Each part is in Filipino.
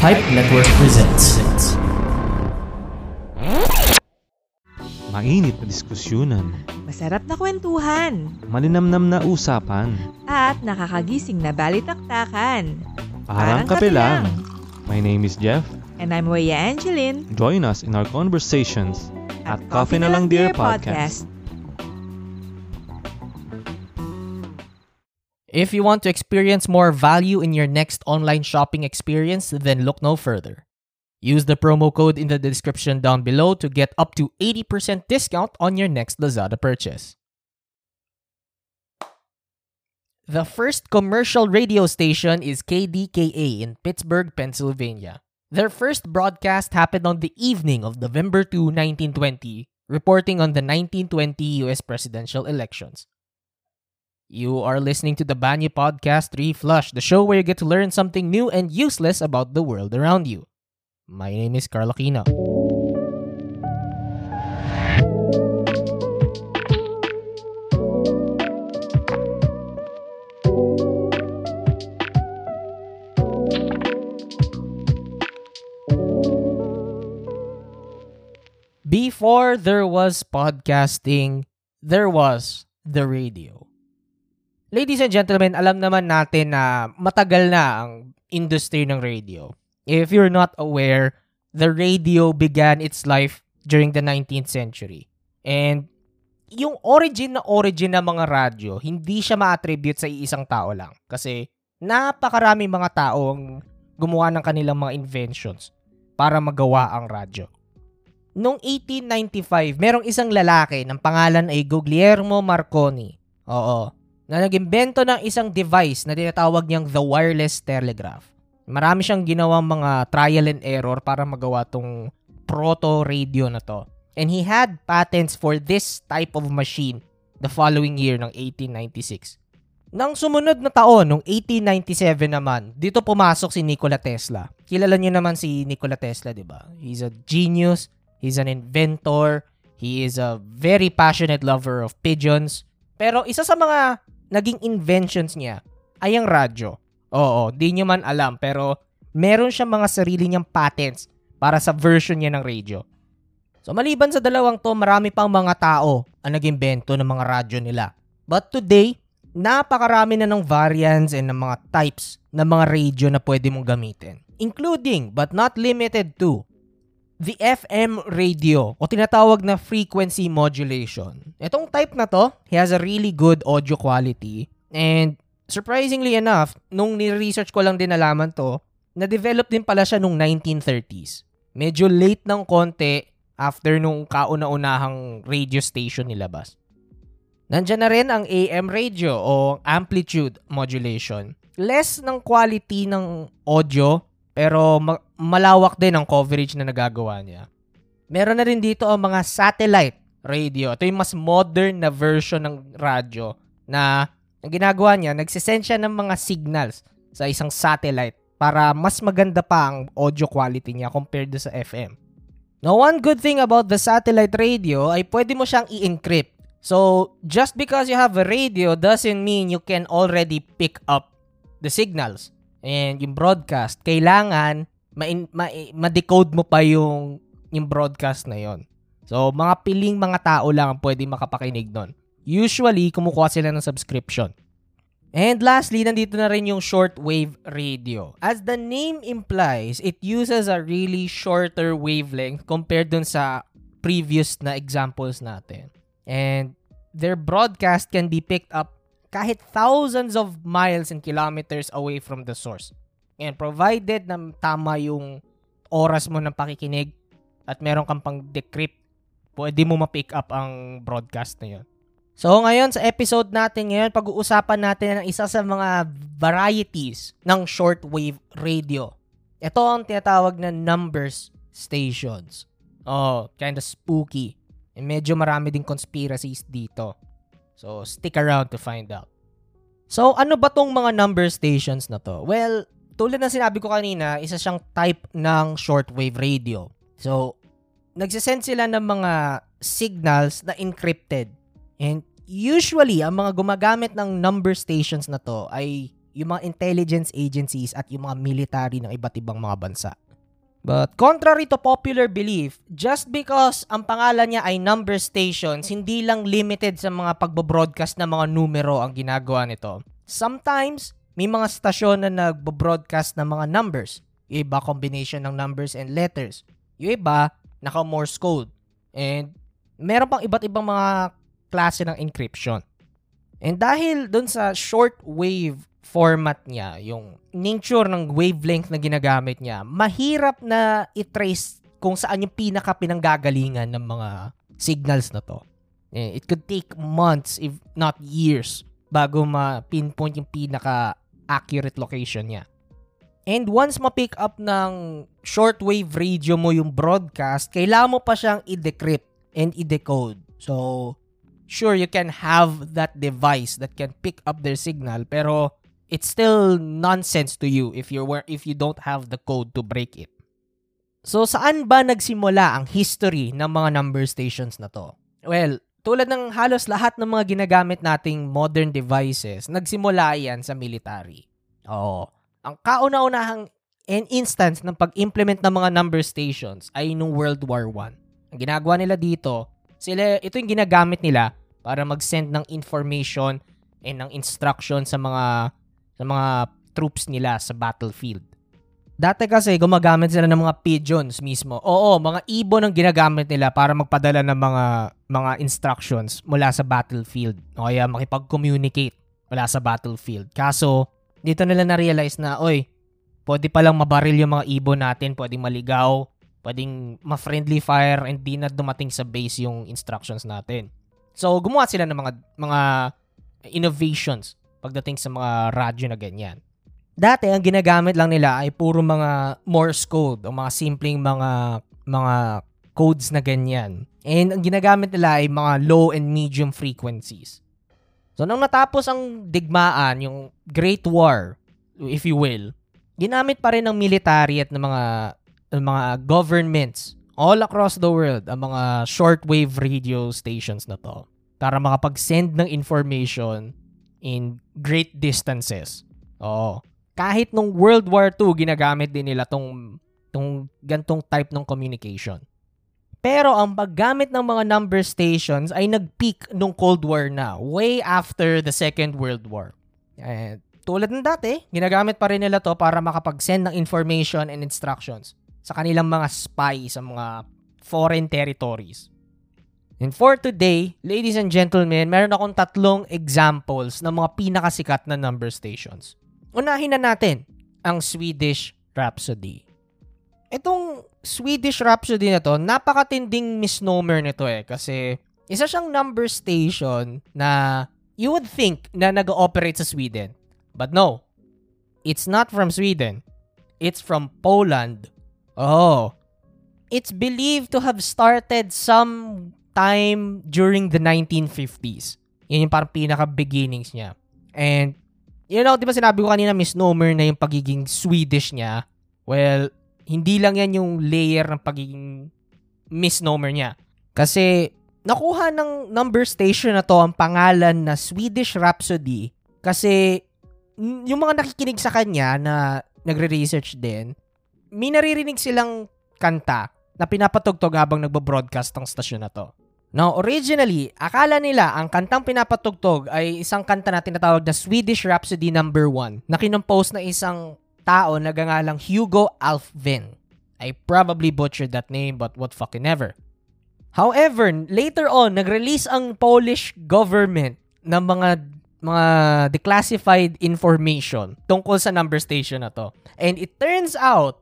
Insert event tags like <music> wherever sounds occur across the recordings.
Pipe Network presents. Mainit na diskusyonan, Masarap na kwentuhan malinamnam na usapan, at nakakagising na balitaktakan. parang kape lang. My name is Jeff. And I'm Weya Angeline Join us in our conversations at Coffee na Lang Dear Podcast. If you want to experience more value in your next online shopping experience, then look no further. Use the promo code in the description down below to get up to 80% discount on your next Lazada purchase. The first commercial radio station is KDKA in Pittsburgh, Pennsylvania. Their first broadcast happened on the evening of November 2, 1920, reporting on the 1920 US presidential elections. You are listening to the Banyo Podcast Reflush, the show where you get to learn something new and useless about the world around you. My name is Carl Aquino. Before there was podcasting, there was the radio. Ladies and gentlemen, alam naman natin na matagal na ang industry ng radio. If you're not aware, the radio began its life during the 19th century. And yung origin na origin ng mga radyo, hindi siya ma-attribute sa iisang tao lang. Kasi napakarami mga tao ang gumawa ng kanilang mga inventions para magawa ang radyo. Noong 1895, merong isang lalaki ng pangalan ay Guglielmo Marconi. Oo. Na nag-imbento ng isang device na tinatawag niyang the wireless telegraph. Marami siyang ginawang mga trial and error para magawa tong proto-radio na to. And he had patents for this type of machine the following year ng 1896. Nang sumunod na taon, noong 1897 naman, dito pumasok si Nikola Tesla. Kilala niyo naman si Nikola Tesla, di ba? He's a genius, he's an inventor, he is a very passionate lover of pigeons. Pero isa sa mga naging inventions niya ay ang radyo. Oo, di nyo man alam pero meron siya mga sarili niyang patents para sa version niya ng radio. So maliban sa dalawang to, marami pang mga tao ang nag-imbento ng mga radyo nila. But today, napakarami na ng variants and ng mga types ng mga radio na pwede mong gamitin. Including, but not limited to, the FM radio o tinatawag na frequency modulation. Itong type na to, he has a really good audio quality and surprisingly enough, nung ni-research ko lang din nalaman to, na-develop din pala siya nung 1930s. Medyo late ng konti after nung kauna-unahang radio station nilabas. Nandiyan na rin ang AM radio o amplitude modulation. Less ng quality ng audio pero ma- malawak din ang coverage na nagagawa niya. Meron na rin dito ang mga satellite radio. Ito yung mas modern na version ng radyo na ang ginagawa niya, nagsisend siya ng mga signals sa isang satellite para mas maganda pa ang audio quality niya compared sa FM. Now, one good thing about the satellite radio ay pwede mo siyang i-encrypt. So, just because you have a radio doesn't mean you can already pick up the signals and yung broadcast. Kailangan ma- ma- ma-decode mo pa yung, yung broadcast na yon. So, mga piling mga tao lang ang pwede makapakinig nun. Usually, kumukuha sila ng subscription. And lastly, nandito na rin yung shortwave radio. As the name implies, it uses a really shorter wavelength compared dun sa previous na examples natin. And their broadcast can be picked up kahit thousands of miles and kilometers away from the source. And provided na tama yung oras mo ng pakikinig at meron kang pang decrypt, pwede mo ma-pick up ang broadcast na yun. So ngayon sa episode natin ngayon, pag-uusapan natin ang isa sa mga varieties ng shortwave radio. Ito ang tinatawag na numbers stations. Oh, kind of spooky. And medyo marami ding conspiracies dito. So stick around to find out. So ano ba tong mga number stations na to? Well, tulad ng sinabi ko kanina, isa siyang type ng shortwave radio. So, nagsisend sila ng mga signals na encrypted. And usually, ang mga gumagamit ng number stations na to ay yung mga intelligence agencies at yung mga military ng iba't ibang mga bansa. But contrary to popular belief, just because ang pangalan niya ay number stations, hindi lang limited sa mga pagbo-broadcast ng mga numero ang ginagawa nito. Sometimes, may mga stasyon na nagbo-broadcast ng mga numbers. Yung iba, combination ng numbers and letters. Yung iba, naka Morse code. And meron pang iba't ibang mga klase ng encryption. And dahil dun sa shortwave format niya, yung nature ng wavelength na ginagamit niya, mahirap na i-trace kung saan yung pinaka pinanggagalingan ng mga signals na to. Eh, It could take months, if not years, bago ma-pinpoint yung pinaka accurate location niya. And once ma-pick up ng shortwave radio mo yung broadcast, kailangan mo pa siyang i-decrypt and i-decode. So, sure, you can have that device that can pick up their signal, pero it's still nonsense to you if you were if you don't have the code to break it. So saan ba nagsimula ang history ng mga number stations na to? Well, tulad ng halos lahat ng mga ginagamit nating modern devices, nagsimula yan sa military. Oo. Ang kauna-unahang in instance ng pag-implement ng mga number stations ay nung World War I. Ang ginagawa nila dito, sila ito yung ginagamit nila para mag-send ng information and ng instruction sa mga sa mga troops nila sa battlefield. Dati kasi gumagamit sila ng mga pigeons mismo. Oo, mga ibon ang ginagamit nila para magpadala ng mga mga instructions mula sa battlefield. O kaya makipag-communicate mula sa battlefield. Kaso, dito nila na-realize na, oy, pwede palang mabaril yung mga ibon natin, pwedeng maligaw, pwedeng ma-friendly fire, and di na dumating sa base yung instructions natin. So, gumawa sila ng mga mga innovations pagdating sa mga radyo na ganyan. Dati, ang ginagamit lang nila ay puro mga Morse code o mga simpleng mga mga codes na ganyan. And ang ginagamit nila ay mga low and medium frequencies. So, nung natapos ang digmaan, yung Great War, if you will, ginamit pa rin ng military at ng mga, ng mga governments all across the world ang mga shortwave radio stations na to para makapag-send ng information in great distances. Oo. Kahit nung World War II, ginagamit din nila tong, tong gantong type ng communication. Pero ang paggamit ng mga number stations ay nag-peak nung Cold War na, way after the Second World War. Eh, tulad ng dati, ginagamit pa rin nila to para makapag-send ng information and instructions sa kanilang mga spy sa mga foreign territories. And for today, ladies and gentlemen, meron akong tatlong examples ng mga pinakasikat na number stations. Unahin na natin ang Swedish Rhapsody. Itong Swedish Rhapsody na to, napakatinding misnomer nito eh. Kasi isa siyang number station na you would think na nag-ooperate sa Sweden. But no, it's not from Sweden. It's from Poland. Oh. It's believed to have started some time during the 1950s. Yun yung parang pinaka-beginnings niya. And, you know, di ba sinabi ko kanina misnomer na yung pagiging Swedish niya? Well, hindi lang yan yung layer ng pagiging misnomer niya. Kasi, nakuha ng number station na to ang pangalan na Swedish Rhapsody kasi yung mga nakikinig sa kanya na nagre-research din, may naririnig silang kanta na pinapatugtog habang nagbo-broadcast ang stasyon na to. Now, originally, akala nila ang kantang pinapatugtog ay isang kanta na tinatawag na Swedish Rhapsody number 1 na kinompose na isang tao na gangalang Hugo Alfvén. I probably butchered that name but what fucking ever. However, later on, nag-release ang Polish government ng mga mga declassified information tungkol sa number station na to. And it turns out,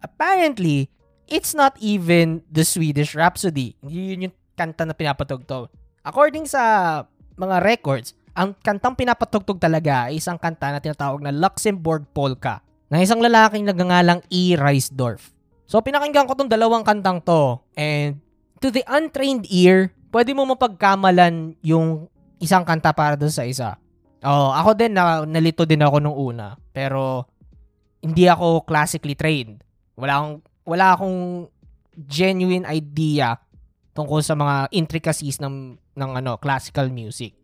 apparently, it's not even the Swedish Rhapsody. Yun yung kanta na pinapatugtog. According sa mga records, ang kantang pinapatugtog talaga ay isang kanta na tinatawag na Luxembourg Polka na isang lalaking nagangalang E. Reisdorf. So pinakinggan ko tong dalawang kantang to and to the untrained ear, pwede mo mapagkamalan yung isang kanta para doon sa isa. Oh, ako din na nalito din ako nung una, pero hindi ako classically trained. Wala akong wala akong genuine idea tungkol sa mga intricacies ng ng ano classical music.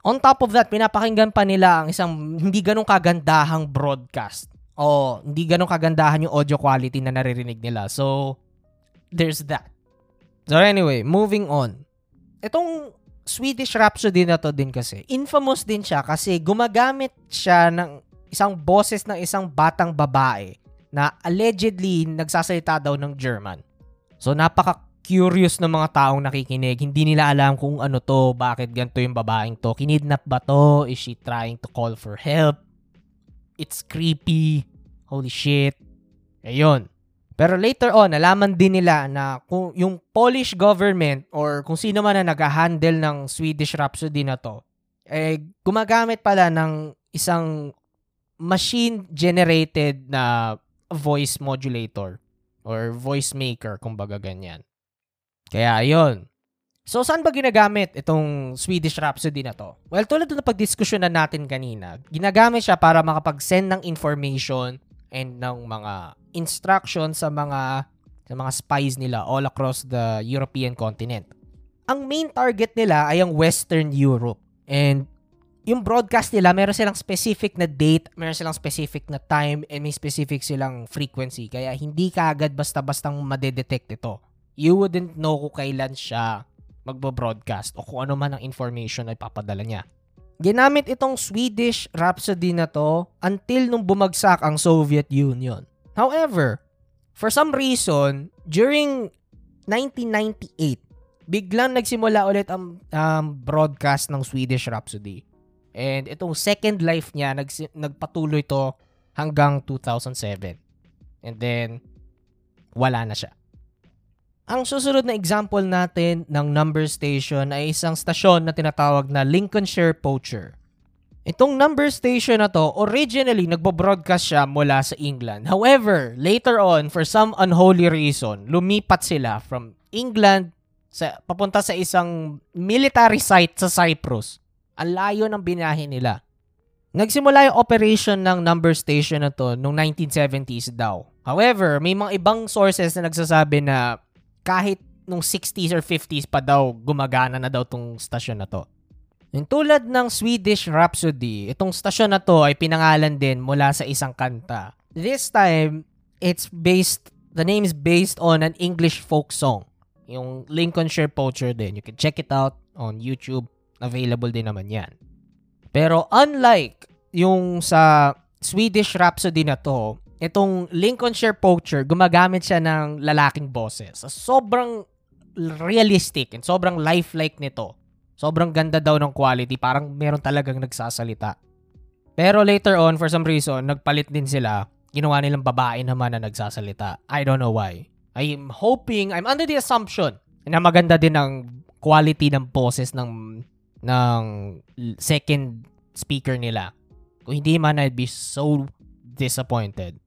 On top of that, pinapakinggan pa nila ang isang hindi ganong kagandahang broadcast. O hindi ganong kagandahan yung audio quality na naririnig nila. So, there's that. So anyway, moving on. Itong Swedish Rhapsody na to din kasi, infamous din siya kasi gumagamit siya ng isang boses ng isang batang babae na allegedly nagsasalita daw ng German. So napaka-curious ng mga taong nakikinig. Hindi nila alam kung ano to, bakit ganito yung babaeng to. Kinidnap ba to? Is she trying to call for help? It's creepy. Holy shit. Ayun. Pero later on, nalaman din nila na kung yung Polish government or kung sino man na nag-handle ng Swedish Rhapsody na to, eh, gumagamit pala ng isang machine-generated na voice modulator or voice maker, kumbaga ganyan. Kaya, ayun. So, saan ba ginagamit itong Swedish Rhapsody na to? Well, tulad na pagdiskusyonan natin kanina, ginagamit siya para makapag-send ng information and ng mga instructions sa mga sa mga spies nila all across the European continent. Ang main target nila ay ang Western Europe. And yung broadcast nila, meron silang specific na date, meron silang specific na time, and may specific silang frequency. Kaya hindi ka agad basta-bastang madedetect ito. You wouldn't know kung kailan siya magbo-broadcast o kung ano man ang information na ipapadala niya. Ginamit itong Swedish Rhapsody na to until nung bumagsak ang Soviet Union. However, for some reason, during 1998, biglang nagsimula ulit ang um, broadcast ng Swedish Rhapsody. And itong second life niya, nags- nagpatuloy to hanggang 2007. And then, wala na siya. Ang susunod na example natin ng number station ay isang stasyon na tinatawag na Lincolnshire Poacher. Itong number station na to, originally nagbo-broadcast siya mula sa England. However, later on, for some unholy reason, lumipat sila from England sa, papunta sa isang military site sa Cyprus. Ang layo ng binahe nila. Nagsimula yung operation ng number station na to noong 1970s daw. However, may mga ibang sources na nagsasabi na kahit nung 60s or 50s pa daw gumagana na daw tong stasyon na to. Yung tulad ng Swedish Rhapsody, itong stasyon na to ay pinangalan din mula sa isang kanta. This time, it's based, the name is based on an English folk song. Yung Lincolnshire Poacher din. You can check it out on YouTube. Available din naman yan. Pero unlike yung sa Swedish Rhapsody na to, itong Lincolnshire Poacher, gumagamit siya ng lalaking boses. Sobrang realistic and sobrang lifelike nito. Sobrang ganda daw ng quality. Parang meron talagang nagsasalita. Pero later on, for some reason, nagpalit din sila. Ginawa nilang babae naman na nagsasalita. I don't know why. I'm hoping, I'm under the assumption na maganda din ang quality ng boses ng ng second speaker nila. Kung hindi man, I'd be so disappointed.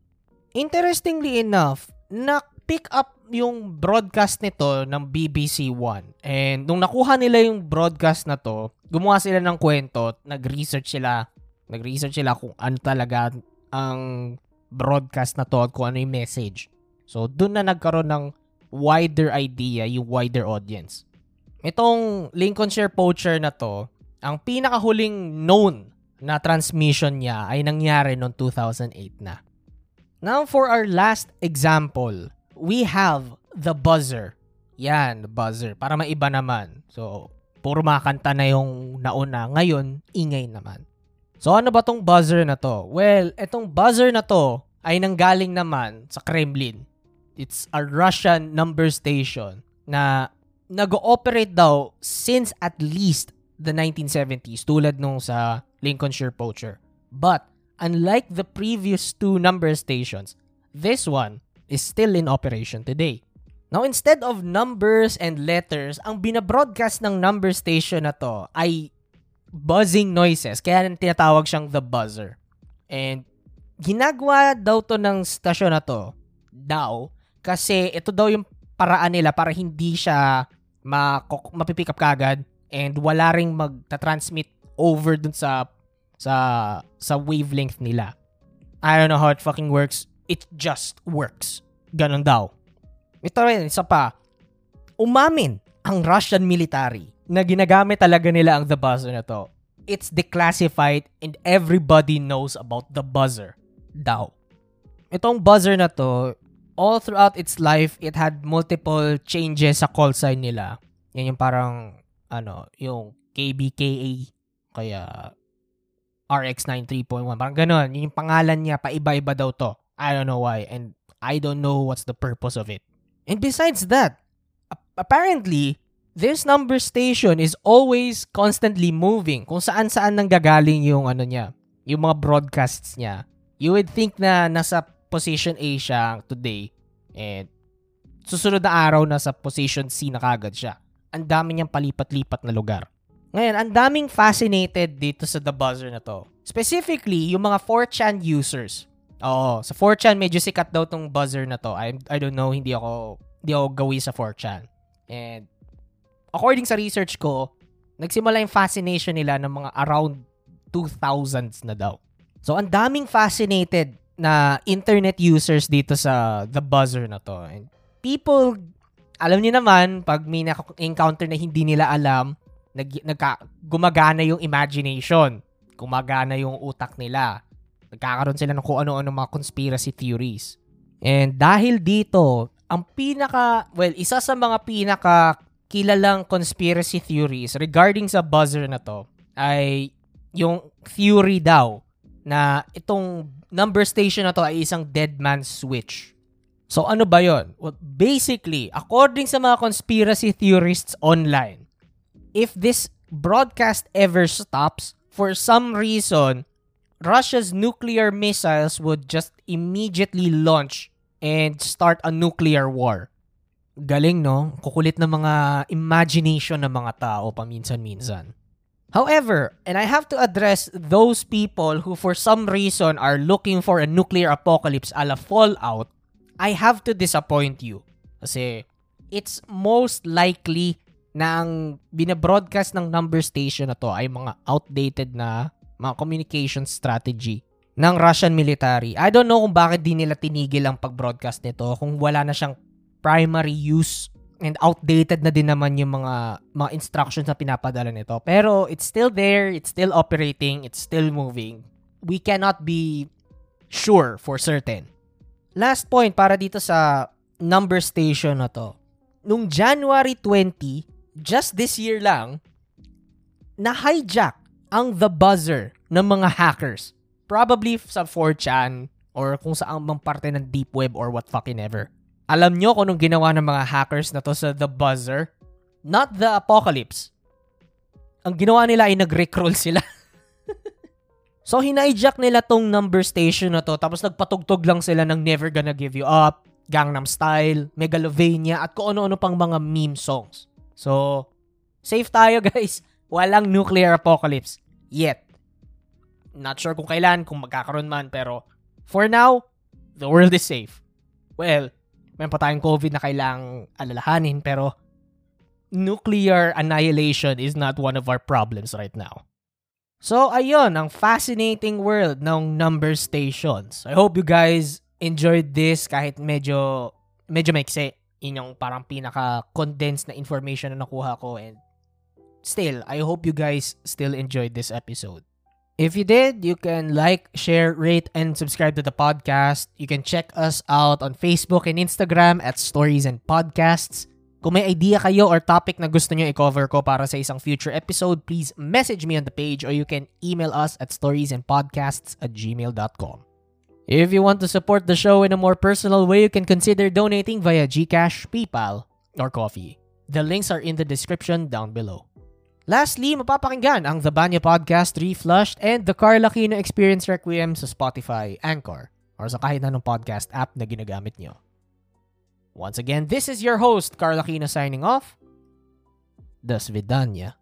Interestingly enough, na-pick up yung broadcast nito ng BBC One. And nung nakuha nila yung broadcast na to, gumawa sila ng kwento, nag-research sila, nag-research sila kung ano talaga ang broadcast na to at kung ano yung message. So, doon na nagkaroon ng wider idea, yung wider audience. Itong Lincolnshire Poacher na to, ang pinakahuling known na transmission niya ay nangyari noong 2008 na. Now for our last example, we have the buzzer. Yan, the buzzer. Para maiba naman. So, puro mga kanta na yung nauna. Ngayon, ingay naman. So, ano ba tong buzzer na to? Well, itong buzzer na to ay nanggaling naman sa Kremlin. It's a Russian number station na nag-ooperate daw since at least the 1970s tulad nung sa Lincolnshire Poacher. But, unlike the previous two number stations, this one is still in operation today. Now, instead of numbers and letters, ang binabroadcast ng number station na to ay buzzing noises. Kaya tinatawag siyang the buzzer. And ginagawa daw to ng stasyon na to, daw, kasi ito daw yung paraan nila para hindi siya mapipick up kagad and wala ring magta-transmit over dun sa sa sa wavelength nila. I don't know how it fucking works. It just works. Ganon daw. Ito rin, isa pa. Umamin ang Russian military na ginagamit talaga nila ang The Buzzer na to. it's declassified and everybody knows about the buzzer daw. Itong buzzer na to, all throughout its life, it had multiple changes sa call sign nila. Yan yung parang, ano, yung KBKA, kaya RX93.1, parang ganun. Yung pangalan niya, paiba-iba daw to. I don't know why, and I don't know what's the purpose of it. And besides that, apparently, this number station is always constantly moving. Kung saan-saan nang gagaling yung ano niya, yung mga broadcasts niya. You would think na nasa position A siya today and susunod na araw nasa position C na kagad siya. Ang dami niyang palipat-lipat na lugar. Ngayon, ang daming fascinated dito sa The Buzzer na to. Specifically, yung mga 4chan users. Oo, sa 4chan medyo sikat daw tong buzzer na to. I, I don't know, hindi ako, hindi ako gawi sa 4chan. And according sa research ko, nagsimula yung fascination nila ng mga around 2000s na daw. So, ang daming fascinated na internet users dito sa The Buzzer na to. And people, alam niyo naman, pag may encounter na hindi nila alam, nag, nagka, gumagana yung imagination. Gumagana yung utak nila. Nagkakaroon sila ng kung ano-ano mga conspiracy theories. And dahil dito, ang pinaka, well, isa sa mga pinaka kilalang conspiracy theories regarding sa buzzer na to ay yung theory daw na itong number station na to ay isang dead man's switch. So ano ba yon? Well, basically, according sa mga conspiracy theorists online, if this broadcast ever stops, for some reason, Russia's nuclear missiles would just immediately launch and start a nuclear war. Galing, no? Kukulit ng mga imagination ng mga tao paminsan-minsan. However, and I have to address those people who for some reason are looking for a nuclear apocalypse a la Fallout, I have to disappoint you. Kasi it's most likely na ang binabroadcast ng number station na to ay mga outdated na mga communication strategy ng Russian military. I don't know kung bakit di nila tinigil ang pag-broadcast nito kung wala na siyang primary use and outdated na din naman yung mga mga instructions na pinapadala nito. Pero it's still there, it's still operating, it's still moving. We cannot be sure for certain. Last point para dito sa number station na to. Nung January 20, just this year lang, na-hijack ang The Buzzer ng mga hackers. Probably sa 4chan or kung saan mang parte ng deep web or what fucking ever. Alam nyo kung anong ginawa ng mga hackers na to sa The Buzzer? Not The Apocalypse. Ang ginawa nila ay nag-recroll sila. <laughs> so, hinijack nila tong number station na to tapos nagpatugtog lang sila ng Never Gonna Give You Up, Gangnam Style, Megalovania, at kung ano-ano pang mga meme songs. So, safe tayo <laughs> guys. Walang nuclear apocalypse. Yet. Not sure kung kailan, kung magkakaroon man, pero for now, the world is safe. Well, may pa tayong COVID na kailangang alalahanin, pero nuclear annihilation is not one of our problems right now. So, ayun, ang fascinating world ng number stations. I hope you guys enjoyed this kahit medyo, medyo maikse. Yun yung parang pinaka-condensed na information na nakuha ko and still, I hope you guys still enjoyed this episode. If you did, you can like, share, rate, and subscribe to the podcast. You can check us out on Facebook and Instagram at Stories and Podcasts. Kung may idea kayo or topic na gusto nyo i-cover ko para sa isang future episode, please message me on the page or you can email us at storiesandpodcasts at gmail.com. If you want to support the show in a more personal way, you can consider donating via GCash, PayPal, or Coffee. The links are in the description down below. Lastly, mapapakinggan ang The Banya Podcast Reflushed and The Carl Aquino Experience Requiem sa Spotify, Anchor, or sa kahit anong podcast app na ginagamit nyo. Once again, this is your host, Carl Aquino signing off. Das Vidanya.